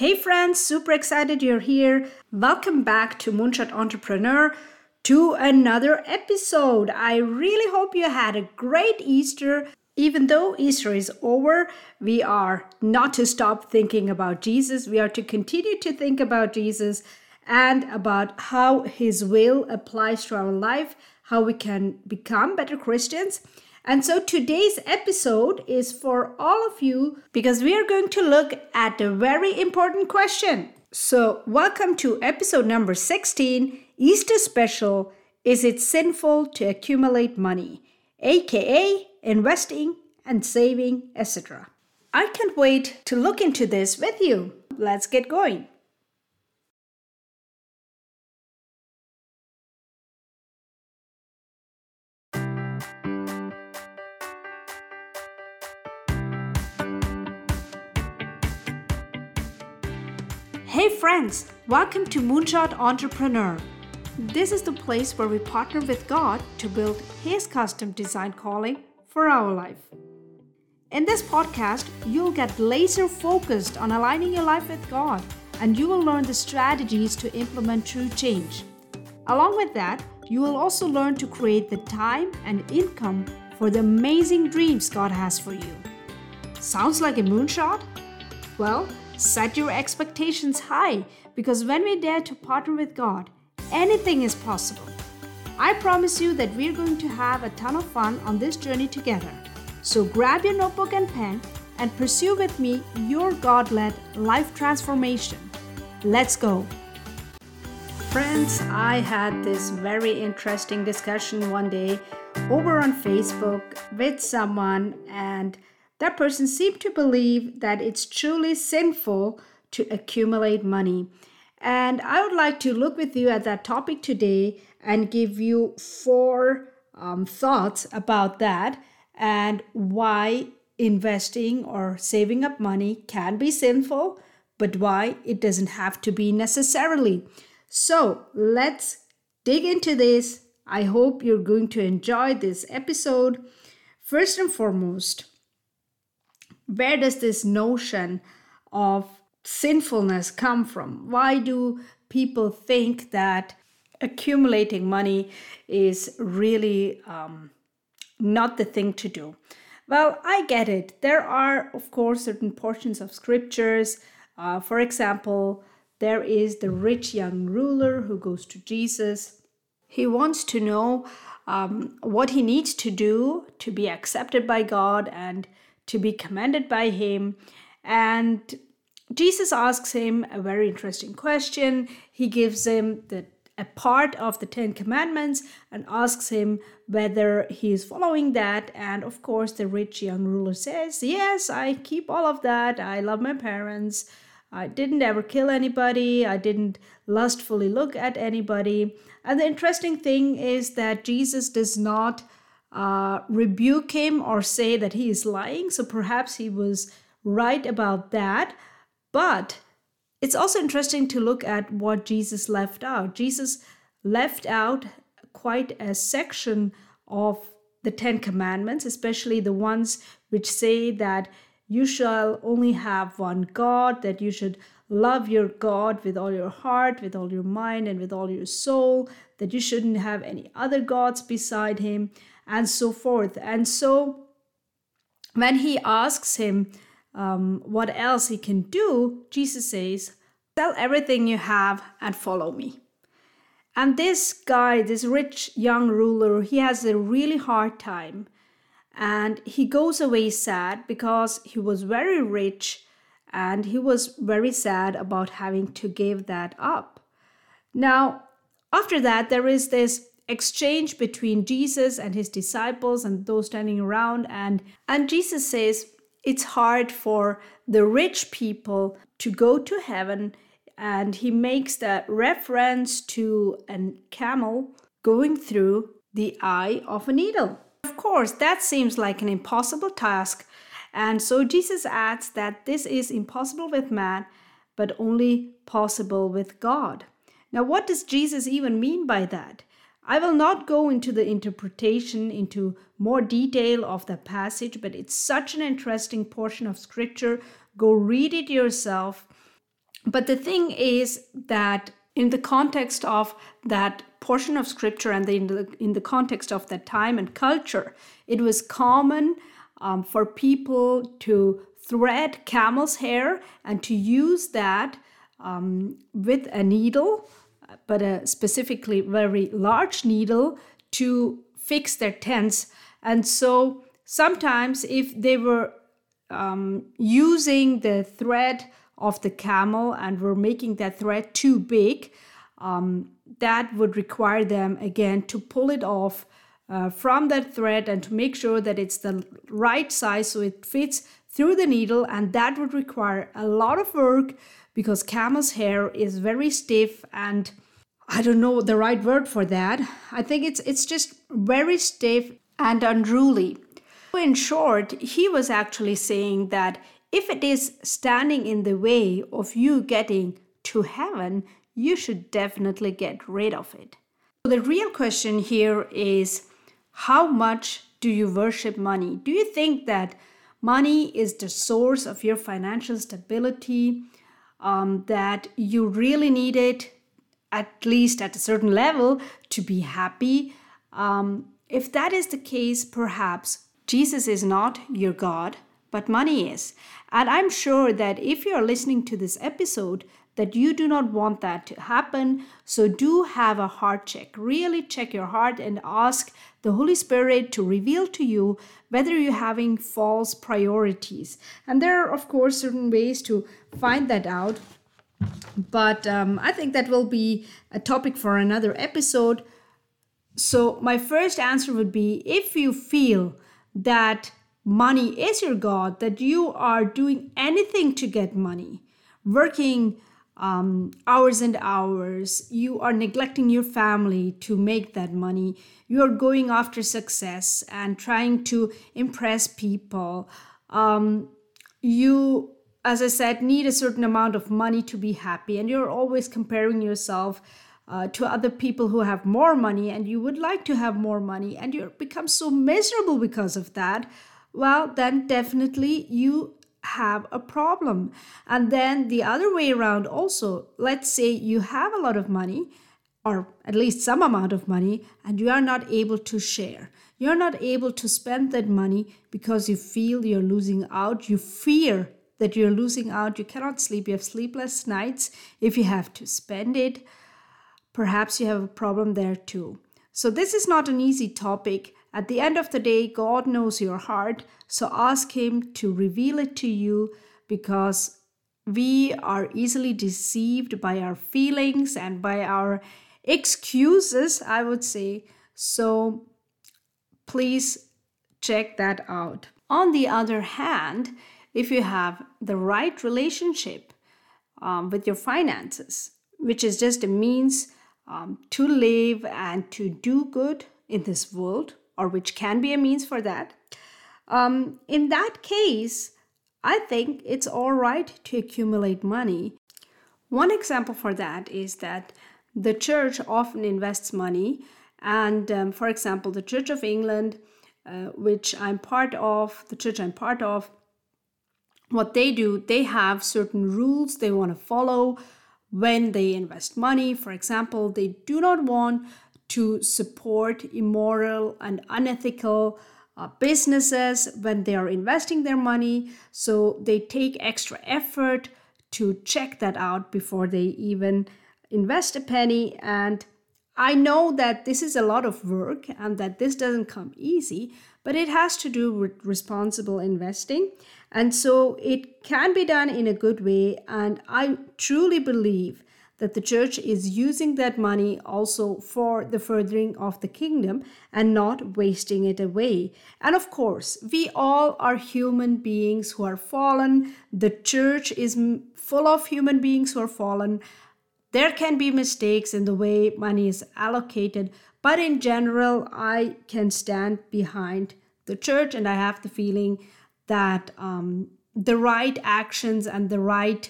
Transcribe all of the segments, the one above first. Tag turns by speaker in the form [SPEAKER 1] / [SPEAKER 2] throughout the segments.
[SPEAKER 1] Hey friends, super excited you're here. Welcome back to Moonshot Entrepreneur to another episode. I really hope you had a great Easter. Even though Easter is over, we are not to stop thinking about Jesus. We are to continue to think about Jesus and about how his will applies to our life, how we can become better Christians. And so today's episode is for all of you because we are going to look at a very important question. So, welcome to episode number 16 Easter Special Is It Sinful to Accumulate Money? aka investing and saving, etc. I can't wait to look into this with you. Let's get going. Friends, welcome to Moonshot Entrepreneur. This is the place where we partner with God to build His custom design calling for our life. In this podcast, you'll get laser focused on aligning your life with God and you will learn the strategies to implement true change. Along with that, you will also learn to create the time and income for the amazing dreams God has for you. Sounds like a moonshot? Well, Set your expectations high because when we dare to partner with God, anything is possible. I promise you that we're going to have a ton of fun on this journey together. So grab your notebook and pen and pursue with me your God led life transformation. Let's go. Friends, I had this very interesting discussion one day over on Facebook with someone, and that person seemed to believe that it's truly sinful to accumulate money. And I would like to look with you at that topic today and give you four um, thoughts about that and why investing or saving up money can be sinful, but why it doesn't have to be necessarily. So let's dig into this. I hope you're going to enjoy this episode. First and foremost, where does this notion of sinfulness come from? Why do people think that accumulating money is really um, not the thing to do? Well, I get it. There are, of course, certain portions of scriptures. Uh, for example, there is the rich young ruler who goes to Jesus. He wants to know um, what he needs to do to be accepted by God and to be commended by him. And Jesus asks him a very interesting question. He gives him the a part of the Ten Commandments and asks him whether he is following that. And of course, the rich young ruler says, Yes, I keep all of that. I love my parents. I didn't ever kill anybody. I didn't lustfully look at anybody. And the interesting thing is that Jesus does not uh, rebuke him or say that he is lying. So perhaps he was right about that. But it's also interesting to look at what Jesus left out. Jesus left out quite a section of the Ten Commandments, especially the ones which say that you shall only have one God, that you should love your God with all your heart, with all your mind, and with all your soul, that you shouldn't have any other gods beside him, and so forth. And so when he asks him um, what else he can do, Jesus says, Sell everything you have and follow me. And this guy, this rich young ruler, he has a really hard time. And he goes away sad because he was very rich and he was very sad about having to give that up. Now, after that, there is this exchange between Jesus and his disciples and those standing around and and Jesus says it's hard for the rich people to go to heaven and he makes that reference to a camel going through the eye of a needle. Of course, that seems like an impossible task. And so Jesus adds that this is impossible with man, but only possible with God. Now, what does Jesus even mean by that? I will not go into the interpretation, into more detail of the passage, but it's such an interesting portion of scripture. Go read it yourself. But the thing is that in the context of that portion of scripture and in the, in the context of that time and culture, it was common um, for people to thread camel's hair and to use that um, with a needle, but a specifically very large needle to fix their tents. And so sometimes, if they were um, using the thread of the camel and were making that thread too big, um, that would require them again to pull it off uh, from that thread and to make sure that it's the right size so it fits through the needle. And that would require a lot of work because camel's hair is very stiff and I don't know the right word for that. I think it's it's just very stiff and unruly. In short, he was actually saying that if it is standing in the way of you getting to heaven, you should definitely get rid of it. So The real question here is how much do you worship money? Do you think that money is the source of your financial stability? Um, that you really need it, at least at a certain level, to be happy? Um, if that is the case, perhaps Jesus is not your God, but money is. And I'm sure that if you're listening to this episode, that you do not want that to happen. So do have a heart check. Really check your heart and ask the Holy Spirit to reveal to you whether you're having false priorities. And there are, of course, certain ways to find that out. But um, I think that will be a topic for another episode. So, my first answer would be if you feel that money is your God, that you are doing anything to get money, working um, hours and hours, you are neglecting your family to make that money, you are going after success and trying to impress people. Um, you, as I said, need a certain amount of money to be happy, and you're always comparing yourself. Uh, to other people who have more money and you would like to have more money and you become so miserable because of that well, then definitely you have a problem. And then the other way around, also, let's say you have a lot of money, or at least some amount of money, and you are not able to share. You're not able to spend that money because you feel you're losing out. You fear that you're losing out. You cannot sleep. You have sleepless nights if you have to spend it. Perhaps you have a problem there too. So, this is not an easy topic at the end of the day, God knows your heart, so ask Him to reveal it to you because we are easily deceived by our feelings and by our excuses, I would say. So please check that out. On the other hand, if you have the right relationship um, with your finances, which is just a means um, to live and to do good in this world, or which can be a means for that, um, in that case, I think it's all right to accumulate money. One example for that is that the church often invests money, and um, for example, the Church of England, uh, which I'm part of, the church I'm part of, what they do, they have certain rules they want to follow when they invest money. For example, they do not want to support immoral and unethical uh, businesses when they are investing their money. So they take extra effort to check that out before they even invest a penny. And I know that this is a lot of work and that this doesn't come easy, but it has to do with responsible investing. And so it can be done in a good way. And I truly believe that the church is using that money also for the furthering of the kingdom and not wasting it away. And of course, we all are human beings who are fallen. The church is full of human beings who are fallen. There can be mistakes in the way money is allocated, but in general, I can stand behind the church and I have the feeling that um, the right actions and the right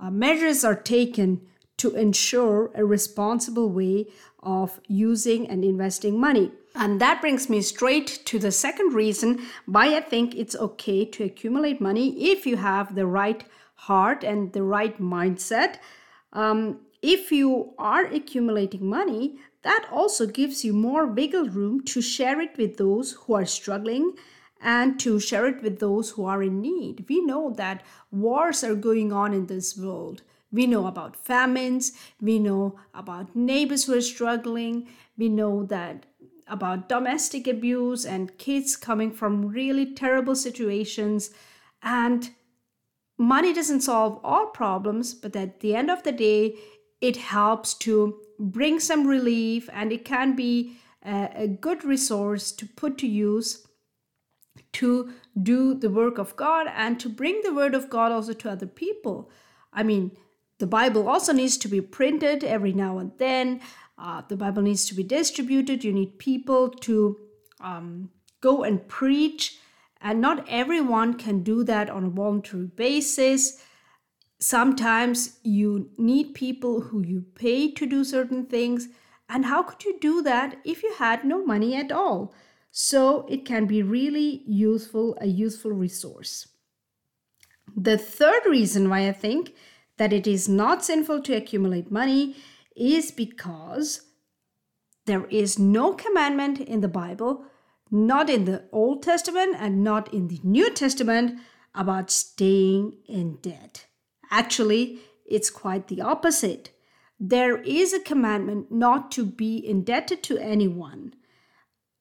[SPEAKER 1] uh, measures are taken to ensure a responsible way of using and investing money. And that brings me straight to the second reason why I think it's okay to accumulate money if you have the right heart and the right mindset, um, if you are accumulating money, that also gives you more wiggle room to share it with those who are struggling and to share it with those who are in need. We know that wars are going on in this world. We know about famines, we know about neighbors who are struggling, we know that about domestic abuse and kids coming from really terrible situations and money doesn't solve all problems, but at the end of the day, it helps to bring some relief and it can be a, a good resource to put to use to do the work of God and to bring the word of God also to other people. I mean, the Bible also needs to be printed every now and then. Uh, the Bible needs to be distributed. You need people to um, go and preach, and not everyone can do that on a voluntary basis. Sometimes you need people who you pay to do certain things. And how could you do that if you had no money at all? So it can be really useful, a useful resource. The third reason why I think that it is not sinful to accumulate money is because there is no commandment in the Bible, not in the Old Testament and not in the New Testament, about staying in debt. Actually, it's quite the opposite. There is a commandment not to be indebted to anyone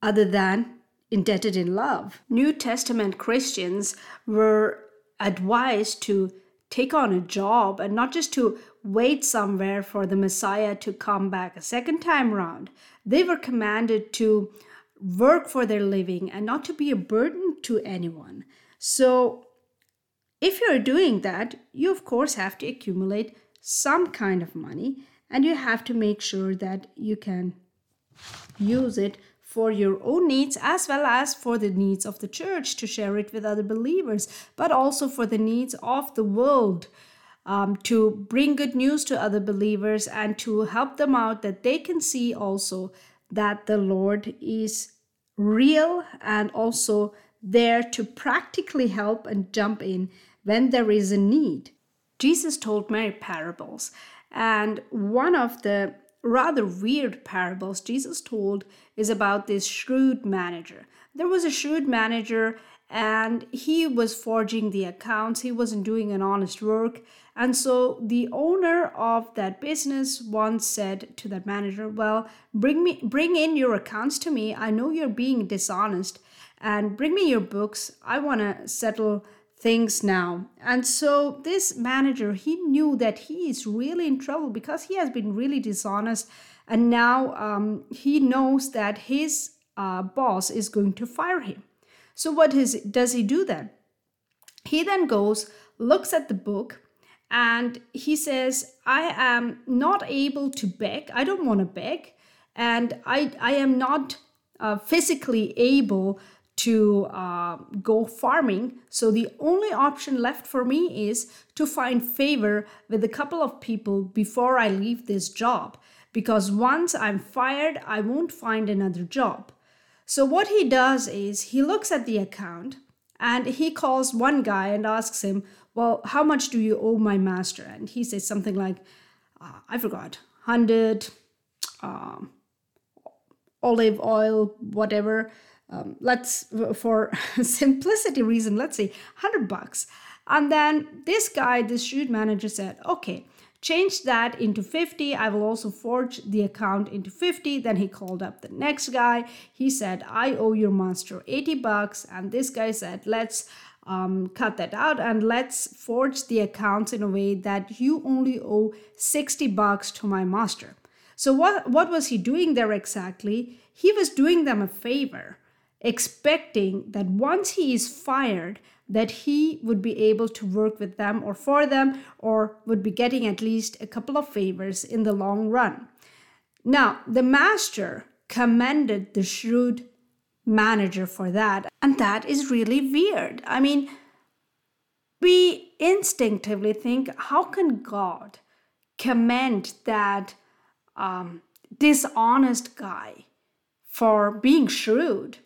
[SPEAKER 1] other than indebted in love. New Testament Christians were advised to take on a job and not just to wait somewhere for the Messiah to come back a second time round. They were commanded to work for their living and not to be a burden to anyone. So if you're doing that, you of course have to accumulate some kind of money and you have to make sure that you can use it for your own needs as well as for the needs of the church to share it with other believers, but also for the needs of the world. Um, to bring good news to other believers and to help them out that they can see also that the Lord is real and also there to practically help and jump in when there is a need. Jesus told many parables, and one of the rather weird parables Jesus told is about this shrewd manager. There was a shrewd manager and he was forging the accounts, he wasn't doing an honest work. And so the owner of that business once said to that manager, "Well, bring me bring in your accounts to me. I know you're being dishonest and bring me your books. I want to settle things now. And so this manager, he knew that he is really in trouble because he has been really dishonest. And now um, he knows that his uh, boss is going to fire him. So what is, does he do then? He then goes, looks at the book, and he says, I am not able to beg. I don't want to beg. And I, I am not uh, physically able to uh, go farming. So the only option left for me is to find favor with a couple of people before I leave this job. Because once I'm fired, I won't find another job. So what he does is he looks at the account and he calls one guy and asks him, Well, how much do you owe my master? And he says something like, uh, I forgot, 100 uh, olive oil, whatever um, let's for simplicity reason let's say 100 bucks. And then this guy this shoot manager said okay change that into 50 i will also forge the account into 50 then he called up the next guy. He said i owe your monster 80 bucks. And this guy said let's um, cut that out and let's forge the accounts in a way that you only owe 60 bucks to my master. So what what was he doing there exactly? He was doing them a favor expecting that once he is fired that he would be able to work with them or for them or would be getting at least a couple of favors in the long run. Now the master commended the shrewd manager for that and that is really weird. I mean we instinctively think how can god commend that um, dishonest guy for being shrewd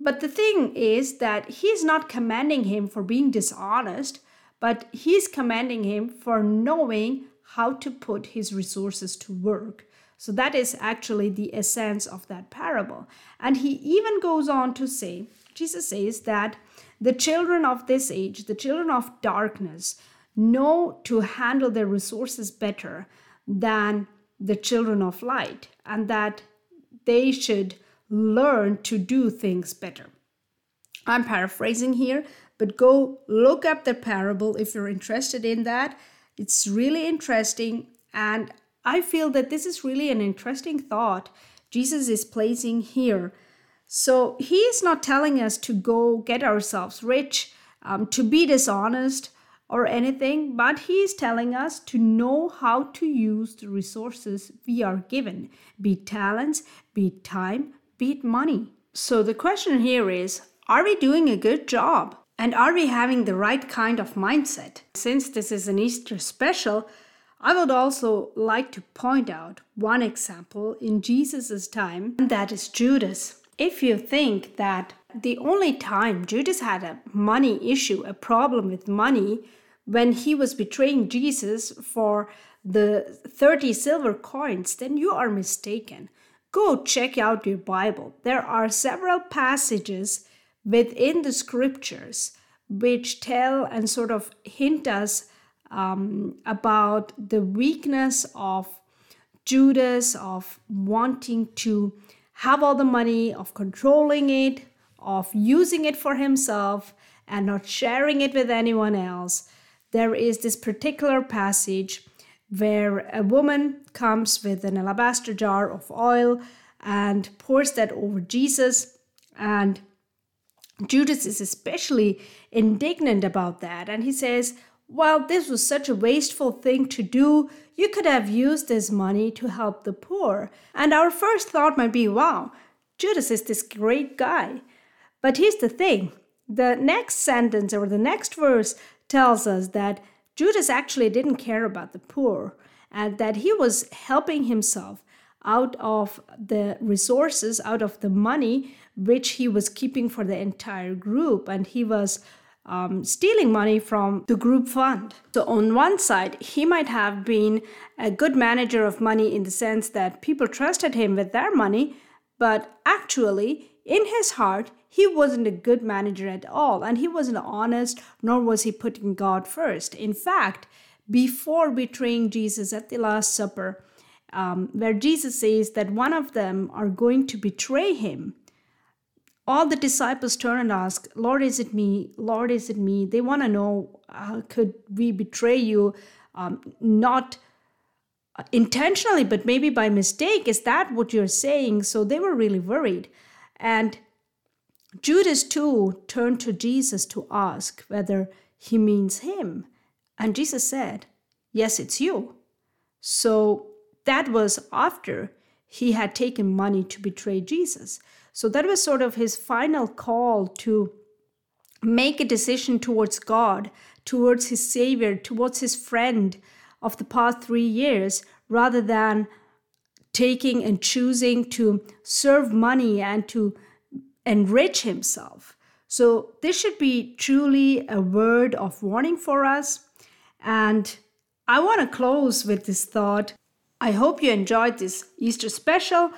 [SPEAKER 1] but the thing is that he is not commending him for being dishonest, but he's commending him for knowing how to put his resources to work. So that is actually the essence of that parable. And he even goes on to say, Jesus says that the children of this age, the children of darkness, know to handle their resources better than the children of light, and that they should learn to do things better. I'm paraphrasing here, but go look up the parable if you're interested in that. It's really interesting, and I feel that this is really an interesting thought Jesus is placing here. So he is not telling us to go get ourselves rich, um, to be dishonest or anything, but he is telling us to know how to use the resources we are given, be it talents, be it time, be it money. So the question here is are we doing a good job? And are we having the right kind of mindset? Since this is an Easter special, I would also like to point out one example in Jesus' time, and that is Judas. If you think that the only time Judas had a money issue, a problem with money, when he was betraying Jesus for the 30 silver coins, then you are mistaken. Go check out your Bible. There are several passages within the scriptures which tell and sort of hint us um, about the weakness of Judas, of wanting to have all the money, of controlling it, of using it for himself and not sharing it with anyone else. There is this particular passage where a woman comes with an alabaster jar of oil and pours that over Jesus and Judas is especially indignant about that, and he says, Well, this was such a wasteful thing to do. You could have used this money to help the poor. And our first thought might be, Wow, Judas is this great guy. But here's the thing the next sentence or the next verse tells us that Judas actually didn't care about the poor and that he was helping himself out of the resources, out of the money which he was keeping for the entire group. And he was um, stealing money from the group fund. So, on one side, he might have been a good manager of money in the sense that people trusted him with their money, but actually, in his heart, he wasn't a good manager at all, and he wasn't honest, nor was he putting God first. In fact, before betraying Jesus at the Last Supper, um, where Jesus says that one of them are going to betray him, all the disciples turn and ask, Lord, is it me? Lord, is it me? They want to know, uh, could we betray you? Um, not intentionally, but maybe by mistake. Is that what you're saying? So they were really worried. And Judas too turned to Jesus to ask whether he means him. And Jesus said, Yes, it's you. So that was after he had taken money to betray Jesus. So that was sort of his final call to make a decision towards God, towards his Savior, towards his friend of the past three years, rather than taking and choosing to serve money and to enrich himself. So, this should be truly a word of warning for us. And I want to close with this thought. I hope you enjoyed this Easter special.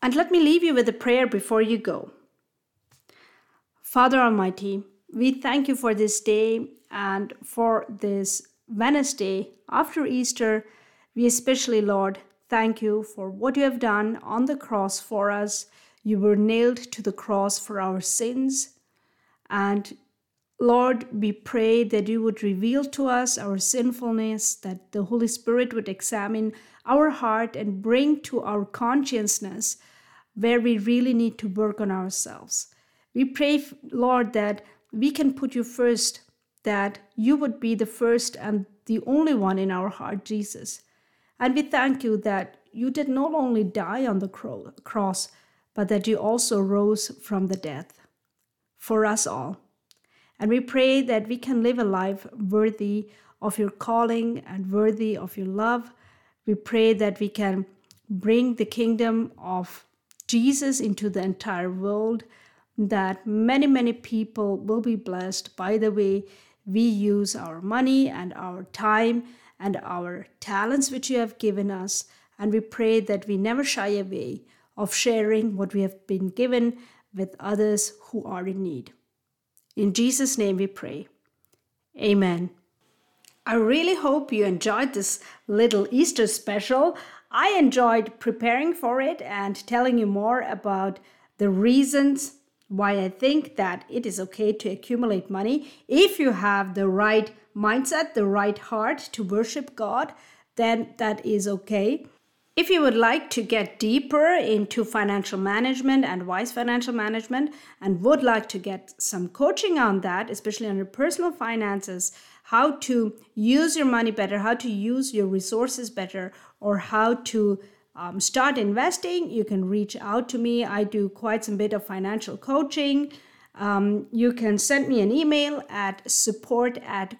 [SPEAKER 1] And let me leave you with a prayer before you go. Father Almighty, we thank you for this day and for this Wednesday after Easter. We especially, Lord, thank you for what you have done on the cross for us. You were nailed to the cross for our sins. And Lord, we pray that you would reveal to us our sinfulness, that the Holy Spirit would examine our heart and bring to our consciousness where we really need to work on ourselves. We pray, Lord, that we can put you first, that you would be the first and the only one in our heart, Jesus. And we thank you that you did not only die on the cross, but that you also rose from the death for us all. And we pray that we can live a life worthy of your calling and worthy of your love. We pray that we can bring the kingdom of Jesus into the entire world, that many, many people will be blessed by the way we use our money and our time and our talents which you have given us. And we pray that we never shy away of sharing what we have been given with others who are in need. In Jesus' name we pray. Amen. I really hope you enjoyed this little Easter special. I enjoyed preparing for it and telling you more about the reasons why I think that it is okay to accumulate money if you have the right mindset, the right heart to worship God, then that is okay. If you would like to get deeper into financial management and wise financial management and would like to get some coaching on that, especially on your personal finances, how to use your money better, how to use your resources better, or how to um, start investing, you can reach out to me. I do quite some bit of financial coaching. Um, you can send me an email at support at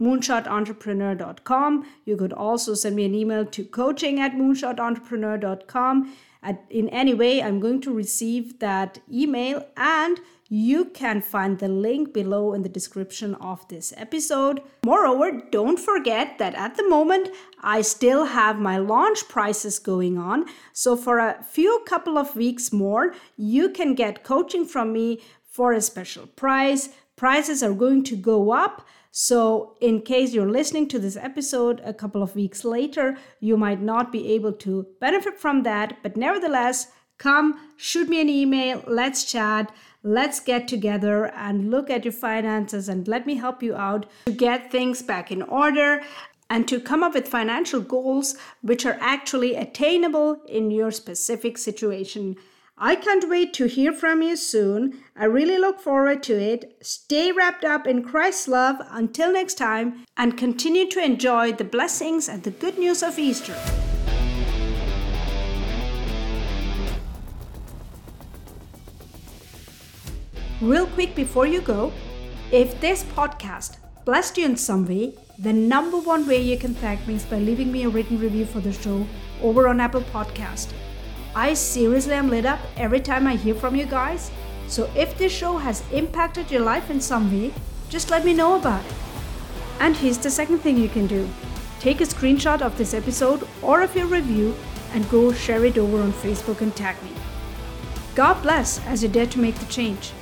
[SPEAKER 1] moonshotentrepreneur.com. You could also send me an email to coaching at moonshotentrepreneur.com. At, in any way, I'm going to receive that email and you can find the link below in the description of this episode. Moreover, don't forget that at the moment I still have my launch prices going on. So, for a few couple of weeks more, you can get coaching from me for a special price. Prices are going to go up. So, in case you're listening to this episode a couple of weeks later, you might not be able to benefit from that. But nevertheless, come shoot me an email, let's chat, let's get together and look at your finances and let me help you out to get things back in order and to come up with financial goals which are actually attainable in your specific situation. I can't wait to hear from you soon. I really look forward to it. Stay wrapped up in Christ's love until next time and continue to enjoy the blessings and the good news of Easter. Real quick before you go, if this podcast blessed you in some way, the number one way you can thank me is by leaving me a written review for the show over on Apple Podcast. I seriously am lit up every time I hear from you guys. So if this show has impacted your life in some way, just let me know about it. And here's the second thing you can do take a screenshot of this episode or of your review and go share it over on Facebook and tag me. God bless as you dare to make the change.